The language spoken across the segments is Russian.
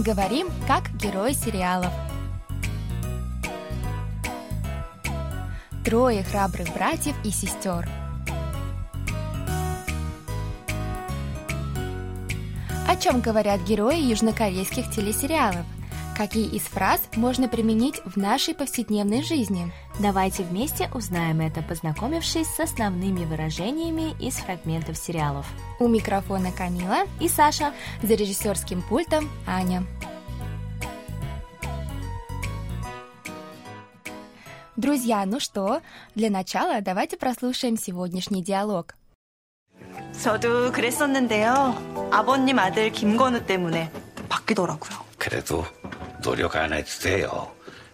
Говорим, как герои сериалов. Трое храбрых братьев и сестер. О чем говорят герои южнокорейских телесериалов? Какие из фраз можно применить в нашей повседневной жизни? Давайте вместе узнаем это, познакомившись с основными выражениями из фрагментов сериалов. У микрофона Камила и Саша. За режиссерским пультом Аня. Друзья, ну что, для начала давайте прослушаем сегодняшний диалог. 저도 그랬었는데요. 아버님 아들 김건우 때문에 바뀌더라고요. 그래도 노력 안 해도 돼요.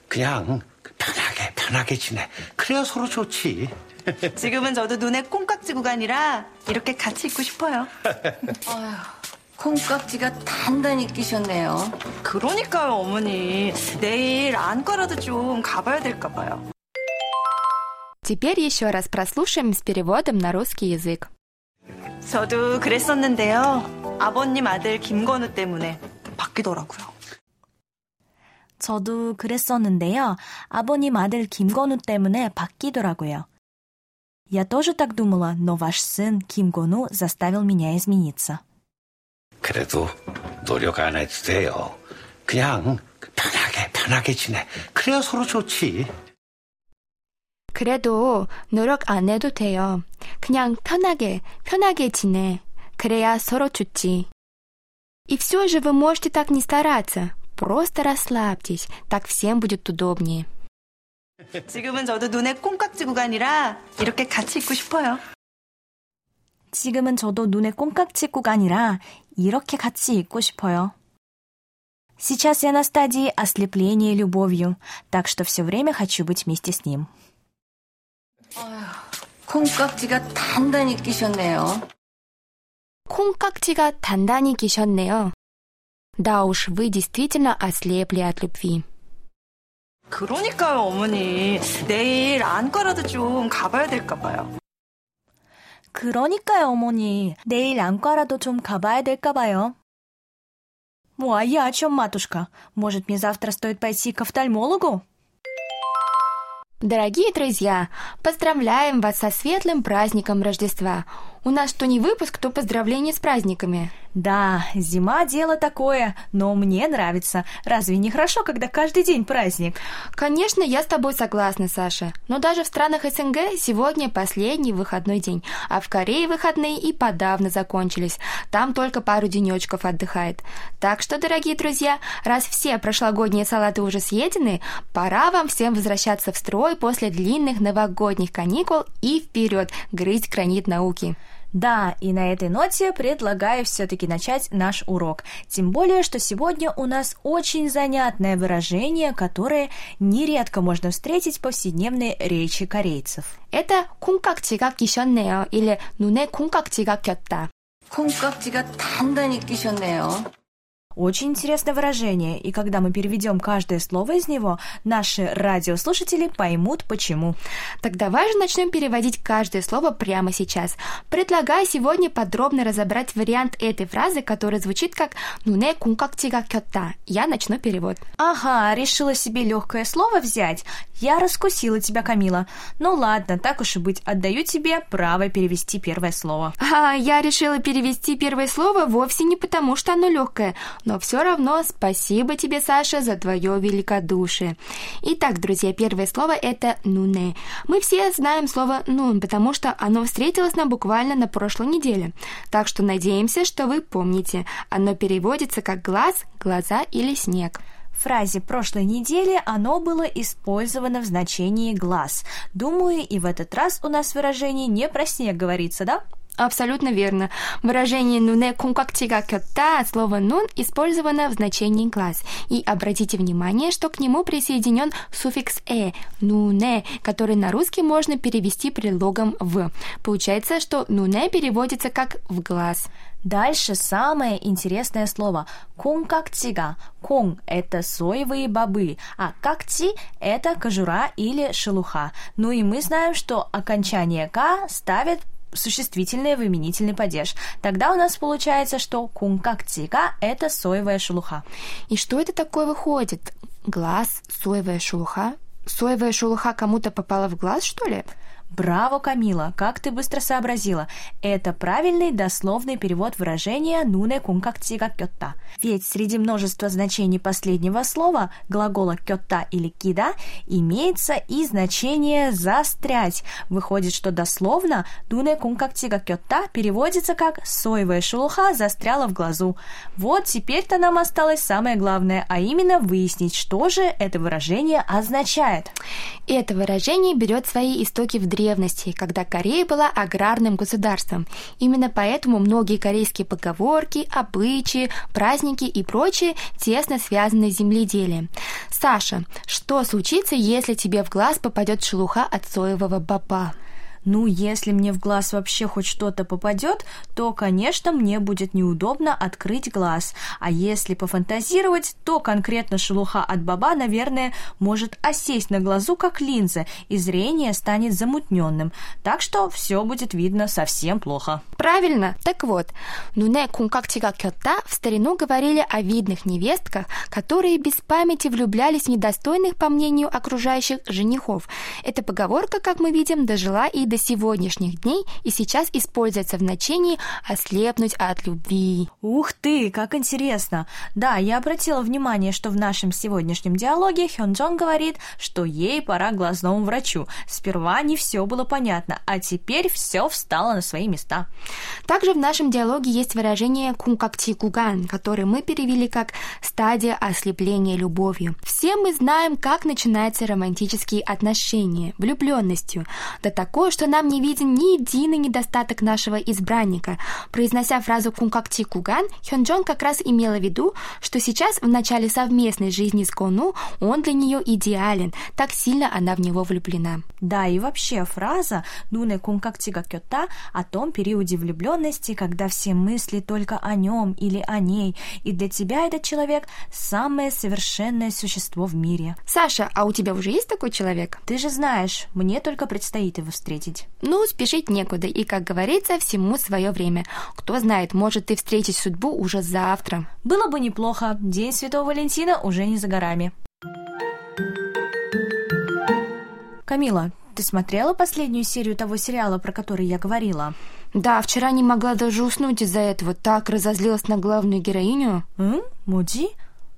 그냥 편하게 편하게 지내. 그래야 서로 좋지. 지금은 저도 눈에 콩깍지 구간이라 이렇게 같이 있고 싶어요. 콩깍지가 단단히 끼셨네요. 그러니까요, 어머니. 내일 안과라도 좀 가봐야 될까 봐요. Теперь еще раз прослушаем с переводом на русский язык. 저도 그랬었는데요. 아버님 아들 김건우 때문에 바뀌더라고요. 저도 그랬었는데요. 아버님 아들 김건우 때문에 바뀌더라고요. Я тоже так думала, но ваш сын Ким Гону заставил меня измениться. 그래도 노력 안 해도 돼요. 그냥 편하게 편하게 지내. 그래야 서로 좋지. 그래도 노력 안 해도 돼요. 그냥 편하게, 편하게 지내. 그래야 서로 좋지. И все же вы можете так не стараться. Просто расслабьтесь, так всем будет удобнее. 지금은 저도 눈에 콩깍지 구간이라 이렇게 같이 있고 싶어요. 지금은 저도 눈에 콩깍지 구간이라 이렇게 같이 있고 싶어요. Сейчас я на стадии ослепления любовью, так что все время хочу быть вместе с ним. 콩깍지가 단단히 끼셨네요. 콩깍지가 단단히 끼셨네요. Да уж, вы действительно ослепли от любви. 그러니까요, 어머니. 내일 안과라도 좀 가봐야 될까 봐요. 그러니까요, 어머니. 내일 안과라도 좀 가봐야 될까 봐요. Ну, а я о чем, матушка? Может, мне завтра стоит пойти к офтальмологу? Дорогие друзья, поздравляем вас со светлым праздником Рождества. У нас что не выпуск, то поздравления с праздниками. Да, зима дело такое, но мне нравится. Разве не хорошо, когда каждый день праздник? Конечно, я с тобой согласна, Саша. Но даже в странах СНГ сегодня последний выходной день, а в Корее выходные и подавно закончились. Там только пару денечков отдыхает. Так что, дорогие друзья, раз все прошлогодние салаты уже съедены, пора вам всем возвращаться в строй после длинных новогодних каникул и вперед грызть гранит науки. Да, и на этой ноте предлагаю все-таки начать наш урок. Тем более, что сегодня у нас очень занятное выражение, которое нередко можно встретить в повседневной речи корейцев. Это 콩깍지가 끼셨네요 или 눈에 콩깍지가 꼈다. 콩깍지가 단단히 끼셨네요. Очень интересное выражение, и когда мы переведем каждое слово из него, наши радиослушатели поймут почему. Так давай же начнем переводить каждое слово прямо сейчас. Предлагаю сегодня подробно разобрать вариант этой фразы, которая звучит как «нуне кункактига кёта». Я начну перевод. Ага, решила себе легкое слово взять. Я раскусила тебя, Камила. Ну ладно, так уж и быть, отдаю тебе право перевести первое слово. А, я решила перевести первое слово вовсе не потому, что оно легкое, но все равно спасибо тебе, Саша, за твое великодушие. Итак, друзья, первое слово это «нуне». Мы все знаем слово «нун», потому что оно встретилось нам буквально на прошлой неделе. Так что надеемся, что вы помните. Оно переводится как «глаз», «глаза» или «снег». В фразе прошлой недели оно было использовано в значении «глаз». Думаю, и в этот раз у нас выражение не про снег говорится, да? Абсолютно верно. Выражение «нуне кункактига кёта» от слова «нун» использовано в значении «глаз». И обратите внимание, что к нему присоединен суффикс «э» – «нуне», который на русский можно перевести предлогом «в». Получается, что «нуне» переводится как «в глаз». Дальше самое интересное слово – кункактига. Кун – это соевые бобы, а какти – это кожура или шелуха. Ну и мы знаем, что окончание «ка» ставят существительный в именительный падеж. Тогда у нас получается, что кункактига – это соевая шелуха. И что это такое выходит? Глаз, соевая шелуха? Соевая шелуха кому-то попала в глаз, что ли? Браво, Камила, как ты быстро сообразила. Это правильный дословный перевод выражения «нуне кункактига кёта». Ведь среди множества значений последнего слова, глагола кёта или кида, имеется и значение «застрять». Выходит, что дословно «нуне кункактига кёта» переводится как «соевая шелуха застряла в глазу». Вот теперь-то нам осталось самое главное, а именно выяснить, что же это выражение означает. Это выражение берет свои истоки в древности, когда Корея была аграрным государством. Именно поэтому многие корейские поговорки, обычаи, праздники и прочее тесно связаны с земледелием. Саша, что случится, если тебе в глаз попадет шелуха от соевого баба? Ну, если мне в глаз вообще хоть что-то попадет, то, конечно, мне будет неудобно открыть глаз. А если пофантазировать, то конкретно шелуха от баба, наверное, может осесть на глазу, как линза, и зрение станет замутненным. Так что все будет видно совсем плохо. Правильно. Так вот, нуне кункактига кёта в старину говорили о видных невестках, которые без памяти влюблялись в недостойных, по мнению окружающих, женихов. Эта поговорка, как мы видим, дожила и до до сегодняшних дней и сейчас используется в значении «ослепнуть от любви». Ух ты, как интересно! Да, я обратила внимание, что в нашем сегодняшнем диалоге Хён Джон говорит, что ей пора к глазному врачу. Сперва не все было понятно, а теперь все встало на свои места. Также в нашем диалоге есть выражение кункакти куган, которое мы перевели как «стадия ослепления любовью». Все мы знаем, как начинаются романтические отношения, влюбленностью, да такое, что нам не виден ни единый недостаток нашего избранника. Произнося фразу «кункакти куган», Хён Джон как раз имела в виду, что сейчас в начале совместной жизни с Кону он для нее идеален, так сильно она в него влюблена. Да, и вообще фраза «нуне кункакти кёта» о том периоде влюбленности, когда все мысли только о нем или о ней, и для тебя этот человек – самое совершенное существо в мире. Саша, а у тебя уже есть такой человек? Ты же знаешь, мне только предстоит его встретить спешить. Ну, спешить некуда, и, как говорится, всему свое время. Кто знает, может, ты встретишь судьбу уже завтра. Было бы неплохо. День Святого Валентина уже не за горами. Камила, ты смотрела последнюю серию того сериала, про который я говорила? Да, вчера не могла даже уснуть из-за этого. Так разозлилась на главную героиню. М? Муди?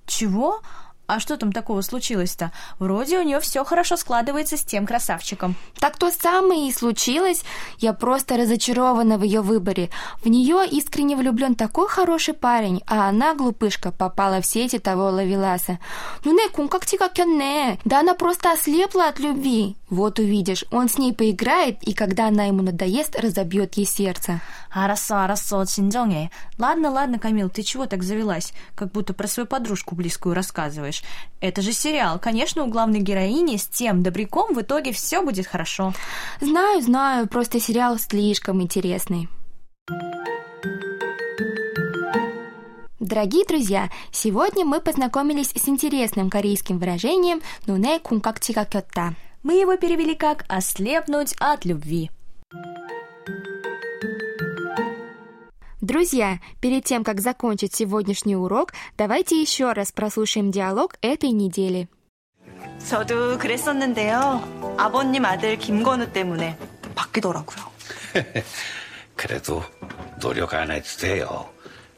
Чего? А что там такого случилось-то? Вроде у нее все хорошо складывается с тем красавчиком. Так то самое и случилось. Я просто разочарована в ее выборе. В нее искренне влюблен такой хороший парень, а она, глупышка, попала в сети того ловеласа. Ну не, кун как ти как я не. Да она просто ослепла от любви. Вот увидишь, он с ней поиграет, и когда она ему надоест, разобьет ей сердце. Арасо, арасо, Ладно, ладно, Камил, ты чего так завелась? Как будто про свою подружку близкую рассказываешь. Это же сериал. Конечно, у главной героини с тем добряком в итоге все будет хорошо. Знаю, знаю, просто сериал слишком интересный. Дорогие друзья, сегодня мы познакомились с интересным корейским выражением «нуне кункактига кёта». Мы его перевели как «ослепнуть от любви». Друзья, перед тем, как закончить сегодняшний урок, давайте еще раз прослушаем диалог этой недели. 저도 그랬었는데요. 아버님 아들 김건우 때문에 바뀌더라고요. 그래도 노력 안 해도 돼요.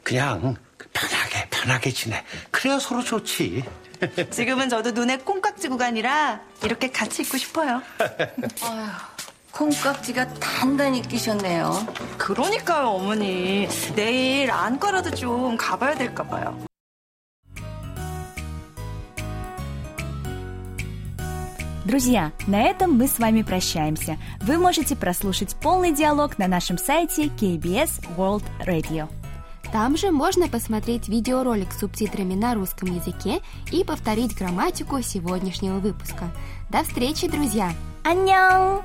그냥 편하게 편하게 지내. 그래야 서로 좋지. 지금은 저도 눈에 콩깍지 구간이라 이렇게 같이 있고 싶어요. 콩깍지가 단단히 끼셨네요. 그러니까요, 어머니. 내일 안과라도 좀 가봐야 될까 봐요. Друзья, на этом мы с вами прощаемся. Вы можете прослушать полный диалог на нашем сайте KBS World Radio. Там же можно посмотреть видеоролик с субтитрами на русском языке и повторить грамматику сегодняшнего выпуска. До встречи, друзья! 안녕!